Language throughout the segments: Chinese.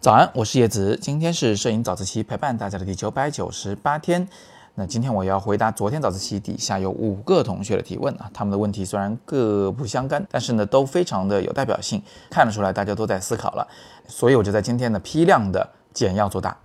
早安，我是叶子，今天是摄影早自习陪伴大家的第九百九十八天。那今天我要回答昨天早自习底下有五个同学的提问啊，他们的问题虽然各不相干，但是呢都非常的有代表性，看得出来大家都在思考了，所以我就在今天呢批量的简要作答。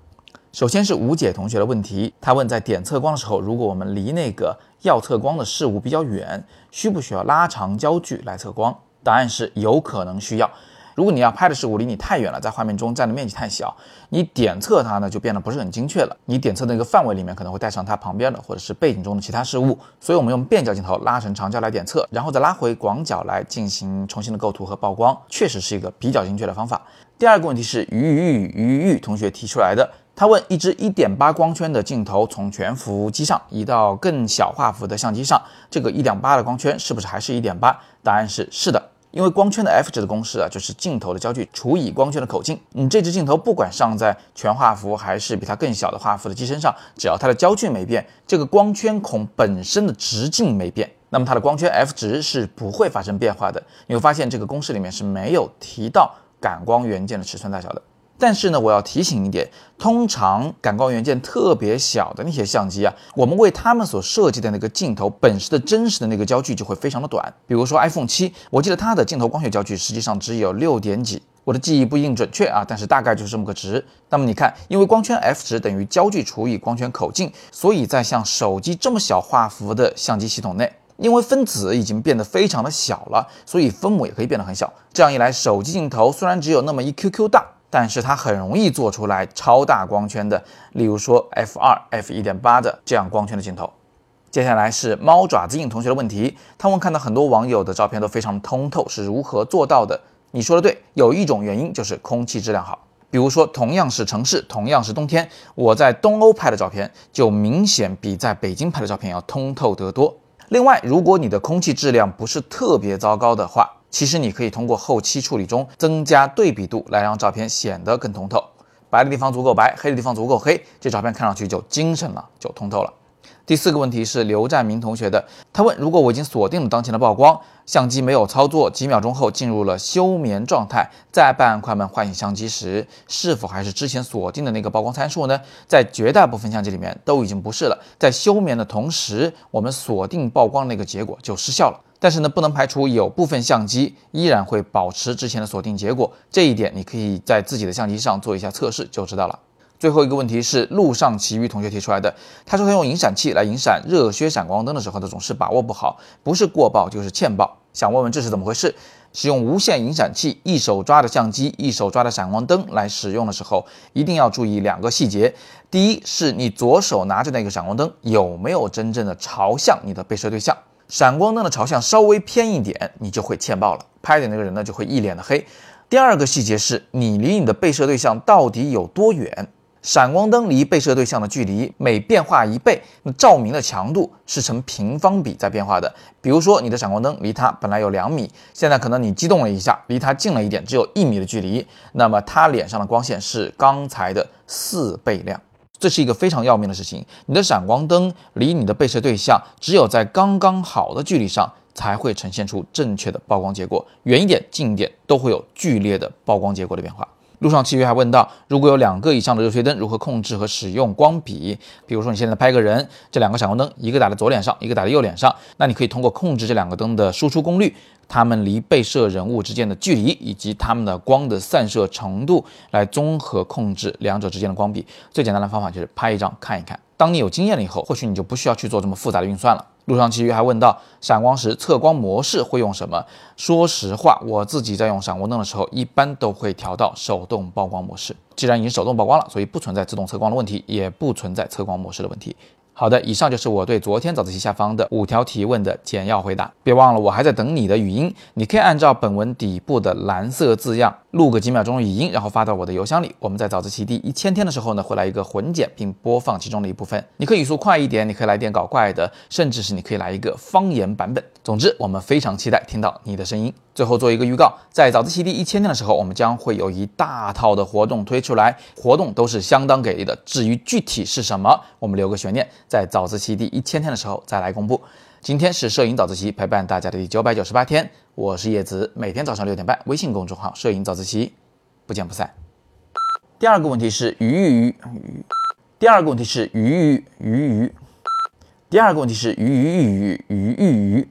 首先是吴姐同学的问题，他问在点测光的时候，如果我们离那个要测光的事物比较远，需不需要拉长焦距来测光？答案是有可能需要。如果你要拍的事物离你太远了，在画面中占的面积太小，你点测它呢就变得不是很精确了。你点测的那个范围里面可能会带上它旁边的或者是背景中的其他事物，所以我们用变焦镜头拉成长焦来点测，然后再拉回广角来进行重新的构图和曝光，确实是一个比较精确的方法。第二个问题是鱼鱼鱼鱼同学提出来的，他问一支一点八光圈的镜头从全幅机上移到更小画幅的相机上，这个一点八的光圈是不是还是一点八？答案是是的。因为光圈的 f 值的公式啊，就是镜头的焦距除以光圈的口径。你这支镜头不管上在全画幅还是比它更小的画幅的机身上，只要它的焦距没变，这个光圈孔本身的直径没变，那么它的光圈 f 值是不会发生变化的。你会发现这个公式里面是没有提到感光元件的尺寸大小的。但是呢，我要提醒一点，通常感光元件特别小的那些相机啊，我们为它们所设计的那个镜头本身的真实的那个焦距就会非常的短。比如说 iPhone 七，我记得它的镜头光学焦距实际上只有六点几，我的记忆不一定准确啊，但是大概就是这么个值。那么你看，因为光圈 f 值等于焦距除以光圈口径，所以在像手机这么小画幅的相机系统内，因为分子已经变得非常的小了，所以分母也可以变得很小。这样一来，手机镜头虽然只有那么一 QQ 大。但是它很容易做出来超大光圈的，例如说 f 二、f 一点八的这样光圈的镜头。接下来是猫爪子印同学的问题，他们看到很多网友的照片都非常通透，是如何做到的？你说的对，有一种原因就是空气质量好。比如说同样是城市，同样是冬天，我在东欧拍的照片就明显比在北京拍的照片要通透得多。另外，如果你的空气质量不是特别糟糕的话，其实你可以通过后期处理中增加对比度，来让照片显得更通透。白的地方足够白，黑的地方足够黑，这照片看上去就精神了，就通透了。第四个问题是刘占明同学的，他问：如果我已经锁定了当前的曝光，相机没有操作，几秒钟后进入了休眠状态，再按快门唤醒相机时，是否还是之前锁定的那个曝光参数呢？在绝大部分相机里面都已经不是了。在休眠的同时，我们锁定曝光那个结果就失效了。但是呢，不能排除有部分相机依然会保持之前的锁定结果，这一点你可以在自己的相机上做一下测试就知道了。最后一个问题是路上奇遇同学提出来的，他说他用引闪器来引闪热靴闪光灯的时候，他总是把握不好，不是过曝就是欠曝，想问问这是怎么回事？使用无线引闪器，一手抓着相机，一手抓着闪光灯来使用的时候，一定要注意两个细节。第一是你左手拿着那个闪光灯有没有真正的朝向你的被摄对象。闪光灯的朝向稍微偏一点，你就会欠曝了，拍的那个人呢就会一脸的黑。第二个细节是你离你的被摄对象到底有多远？闪光灯离被摄对象的距离每变化一倍，那照明的强度是成平方比在变化的。比如说你的闪光灯离它本来有两米，现在可能你激动了一下，离它近了一点，只有一米的距离，那么它脸上的光线是刚才的四倍亮。这是一个非常要命的事情，你的闪光灯离你的被摄对象只有在刚刚好的距离上，才会呈现出正确的曝光结果。远一点、近一点都会有剧烈的曝光结果的变化。路上契约还问到，如果有两个以上的热靴灯，如何控制和使用光比？比如说你现在拍个人，这两个闪光灯，一个打在左脸上，一个打在右脸上，那你可以通过控制这两个灯的输出功率，它们离被摄人物之间的距离，以及它们的光的散射程度，来综合控制两者之间的光比。最简单的方法就是拍一张看一看。当你有经验了以后，或许你就不需要去做这么复杂的运算了。路上其余还问到，闪光时测光模式会用什么？说实话，我自己在用闪光灯的时候，一般都会调到手动曝光模式。既然已经手动曝光了，所以不存在自动测光的问题，也不存在测光模式的问题。好的，以上就是我对昨天早自习下方的五条提问的简要回答。别忘了，我还在等你的语音。你可以按照本文底部的蓝色字样录个几秒钟语音，然后发到我的邮箱里。我们在早自习第一千天的时候呢，会来一个混剪并播放其中的一部分。你可以语速快一点，你可以来点搞怪的，甚至是你可以来一个方言版本。总之，我们非常期待听到你的声音。最后做一个预告，在早自习第一千天的时候，我们将会有一大套的活动推出来，活动都是相当给力的。至于具体是什么，我们留个悬念，在早自习第一千天的时候再来公布。今天是摄影早自习陪伴大家的第九百九十八天，我是叶子，每天早上六点半，微信公众号“摄影早自习”，不见不散。第二个问题是鱼鱼鱼，第二个问题是鱼鱼鱼鱼，第二个问题是鱼鱼鱼鱼鱼鱼。鱼